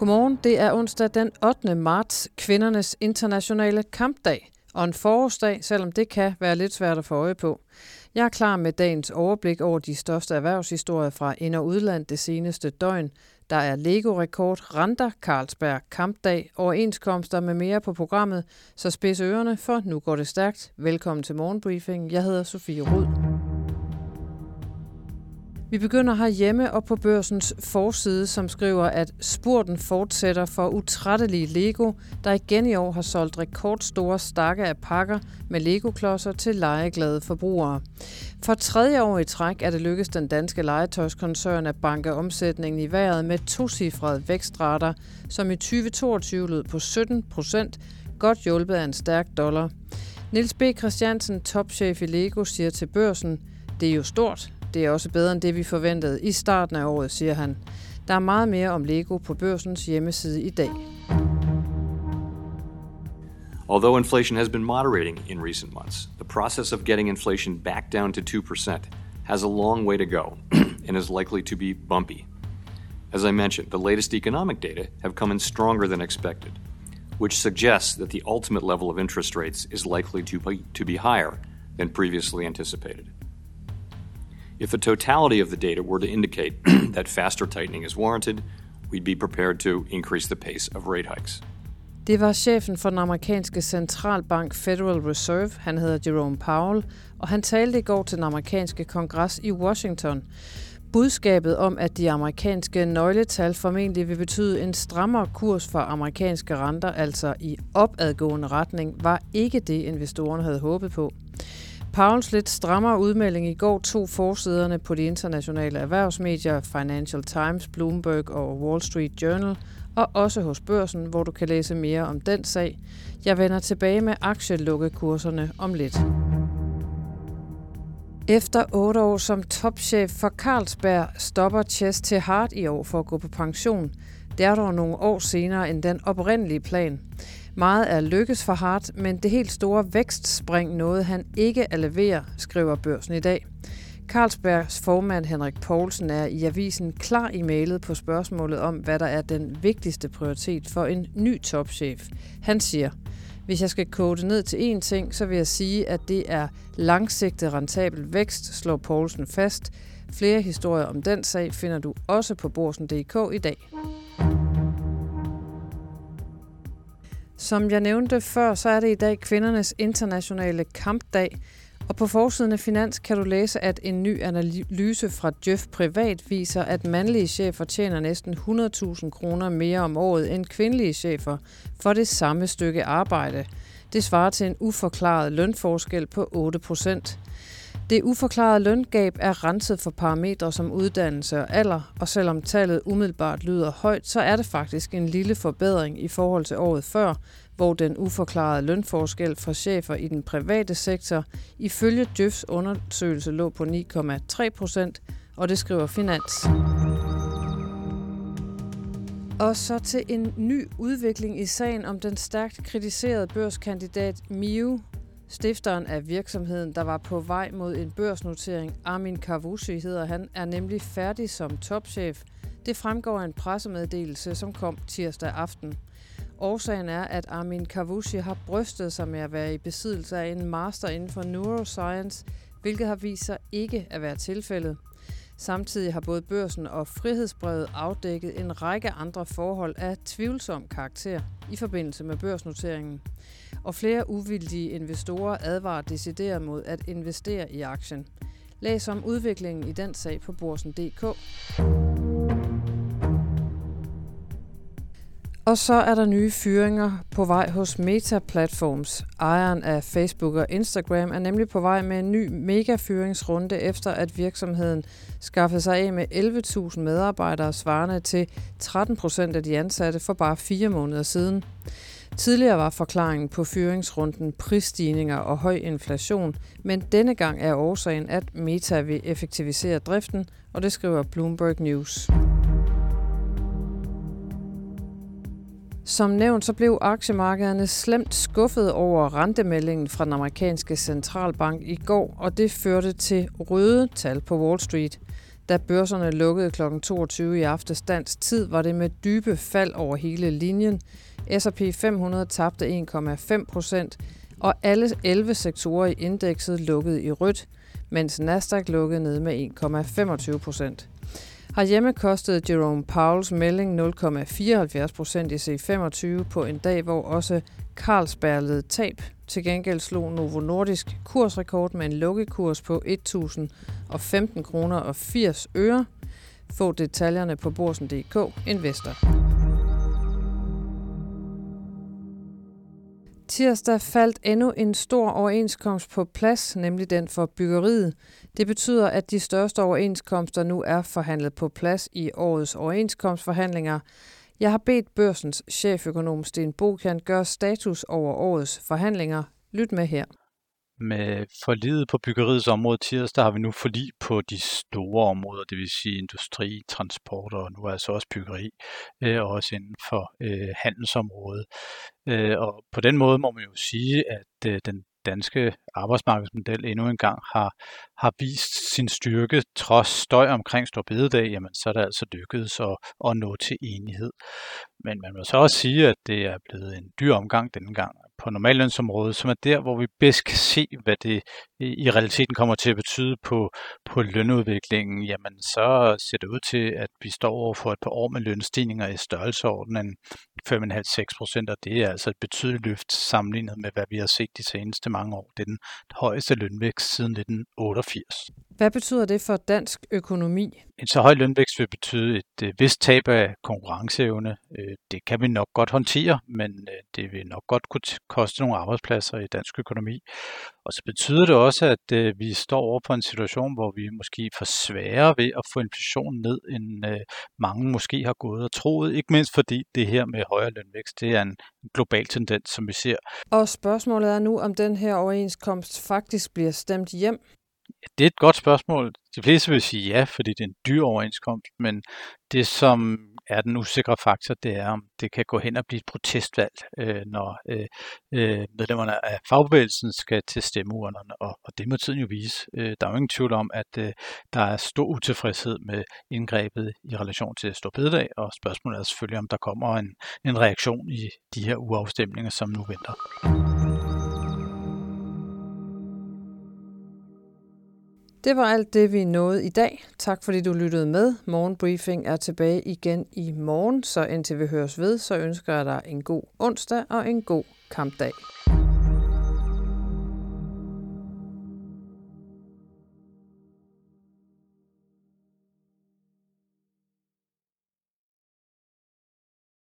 Godmorgen, det er onsdag den 8. marts, kvindernes internationale kampdag. Og en forårsdag, selvom det kan være lidt svært at få øje på. Jeg er klar med dagens overblik over de største erhvervshistorier fra ind- og udland det seneste døgn. Der er Lego-rekord, renter, Carlsberg, Kampdag, overenskomster med mere på programmet, så spids ørerne, for nu går det stærkt. Velkommen til morgenbriefing. Jeg hedder Sofie Rud. Vi begynder her hjemme og på børsens forside, som skriver, at spurten fortsætter for utrættelige Lego, der igen i år har solgt rekordstore stakke af pakker med Lego-klodser til legeglade forbrugere. For tredje år i træk er det lykkedes den danske legetøjskoncern at banke omsætningen i vejret med tocifrede vækstrater, som i 2022 lød på 17 procent, godt hjulpet af en stærk dollar. Nils B. Christiansen, topchef i Lego, siger til børsen, det er jo stort, det er også bedre end det, vi forventede i starten af året, siger han. Der er meget mere om Lego på børsens hjemmeside i dag. Although inflation has been moderating in recent months, the process of getting inflation back down to 2% has a long way to go and is likely to be bumpy. As I mentioned, the latest economic data have come in stronger than expected, which suggests that the ultimate level of interest rates is likely to be, to be higher than previously anticipated. If the totality of the data were to indicate that faster tightening is warranted, we'd be prepared to increase the pace of rate hikes. Det var chefen for den amerikanske centralbank Federal Reserve, han hedder Jerome Powell, og han talte i går til den amerikanske kongres i Washington. Budskabet om, at de amerikanske nøgletal formentlig vil betyde en strammere kurs for amerikanske renter, altså i opadgående retning, var ikke det, investorerne havde håbet på. Pauls lidt strammere udmelding i går tog forsiderne på de internationale erhvervsmedier Financial Times, Bloomberg og Wall Street Journal, og også hos børsen, hvor du kan læse mere om den sag. Jeg vender tilbage med aktielukkekurserne om lidt. Efter otte år som topchef for Carlsberg stopper Chess til Hart i år for at gå på pension. Det er dog nogle år senere end den oprindelige plan. Meget er lykkes for Hart, men det helt store vækstspring noget han ikke at levere, skriver børsen i dag. Carlsbergs formand Henrik Poulsen er i avisen klar i mailet på spørgsmålet om, hvad der er den vigtigste prioritet for en ny topchef. Han siger, hvis jeg skal kode det ned til én ting, så vil jeg sige, at det er langsigtet rentabel vækst, slår Poulsen fast. Flere historier om den sag finder du også på borsen.dk i dag. Som jeg nævnte før, så er det i dag kvindernes internationale kampdag. Og på forsiden af Finans kan du læse, at en ny analyse fra Jeff Privat viser, at mandlige chefer tjener næsten 100.000 kroner mere om året end kvindelige chefer for det samme stykke arbejde. Det svarer til en uforklaret lønforskel på 8 procent. Det uforklarede løngab er renset for parametre som uddannelse og alder, og selvom tallet umiddelbart lyder højt, så er det faktisk en lille forbedring i forhold til året før, hvor den uforklarede lønforskel for chefer i den private sektor ifølge Djøfs undersøgelse lå på 9,3 procent, og det skriver Finans. Og så til en ny udvikling i sagen om den stærkt kritiserede børskandidat Miu Stifteren af virksomheden, der var på vej mod en børsnotering, Armin Kavushi hedder han, er nemlig færdig som topchef. Det fremgår af en pressemeddelelse, som kom tirsdag aften. Årsagen er, at Armin Kavushi har brystet sig med at være i besiddelse af en master inden for neuroscience, hvilket har vist sig ikke at være tilfældet. Samtidig har både børsen og frihedsbrevet afdækket en række andre forhold af tvivlsom karakter i forbindelse med børsnoteringen. Og flere uvildige investorer advarer decideret mod at investere i aktien. Læs om udviklingen i den sag på borsen.dk. Og så er der nye fyringer på vej hos Meta Platforms. Ejeren af Facebook og Instagram er nemlig på vej med en ny megafyringsrunde efter at virksomheden skaffede sig af med 11.000 medarbejdere svarende til 13 procent af de ansatte for bare fire måneder siden. Tidligere var forklaringen på fyringsrunden prisstigninger og høj inflation, men denne gang er årsagen, at Meta vil effektivisere driften, og det skriver Bloomberg News. Som nævnt, så blev aktiemarkederne slemt skuffet over rentemeldingen fra den amerikanske centralbank i går, og det førte til røde tal på Wall Street. Da børserne lukkede kl. 22 i aftes dansk tid, var det med dybe fald over hele linjen. S&P 500 tabte 1,5 procent, og alle 11 sektorer i indekset lukkede i rødt, mens Nasdaq lukkede ned med 1,25 procent. Herhjemme kostede Jerome Powells melding 0,74 procent i C25 på en dag, hvor også Carlsberg led tab. Til gengæld slog Novo Nordisk kursrekord med en lukkekurs på 1.015 kroner og 80 øre. Få detaljerne på borsen.dk Investor. Tirsdag faldt endnu en stor overenskomst på plads, nemlig den for byggeriet. Det betyder, at de største overenskomster nu er forhandlet på plads i årets overenskomstforhandlinger. Jeg har bedt børsens cheføkonom Sten Bokan gøre status over årets forhandlinger. Lyt med her. Med forlidet på byggeriets område tirsdag har vi nu forlig på de store områder, det vil sige industri, transport og nu altså også byggeri, øh, også inden for øh, handelsområdet. Øh, og på den måde må man jo sige, at øh, den danske arbejdsmarkedsmodel endnu engang har, har vist sin styrke, trods støj omkring Stor Bededag, jamen så er det altså lykkedes at, at nå til enighed. Men man må så også sige, at det er blevet en dyr omgang denne gang på normallønsområdet, som er der, hvor vi bedst kan se, hvad det i realiteten kommer til at betyde på, på lønudviklingen, jamen så ser det ud til, at vi står over for et par år med lønstigninger i størrelseordenen 5,5-6 procent, og det er altså et betydeligt løft sammenlignet med, hvad vi har set de seneste mange år. Det er den højeste lønvækst siden 1988. Hvad betyder det for dansk økonomi? En så høj lønvækst vil betyde et øh, vist tab af konkurrenceevne. Øh, det kan vi nok godt håndtere, men øh, det vil nok godt kunne koste nogle arbejdspladser i dansk økonomi. Og så betyder det også, at vi står over for en situation, hvor vi måske får sværere ved at få inflationen ned, end mange måske har gået og troet. Ikke mindst fordi det her med højere lønvækst, det er en global tendens, som vi ser. Og spørgsmålet er nu, om den her overenskomst faktisk bliver stemt hjem. Det er et godt spørgsmål. De fleste vil sige ja, fordi det er en dyr overenskomst, men det som er den usikre faktor, det er, om det kan gå hen og blive et protestvalg, øh, når øh, øh, medlemmerne af fagbevægelsen skal til stemmeurnerne, og, og det må tiden jo vise. Øh, der er jo ingen tvivl om, at øh, der er stor utilfredshed med indgrebet i relation til Storbededag, og spørgsmålet er selvfølgelig, om der kommer en, en reaktion i de her uafstemninger, som nu venter. Det var alt det, vi nåede i dag. Tak fordi du lyttede med. Morgenbriefing er tilbage igen i morgen, så indtil vi høres ved, så ønsker jeg dig en god onsdag og en god kampdag.